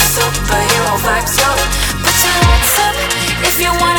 superhero vibes up. Put your lights up if you want.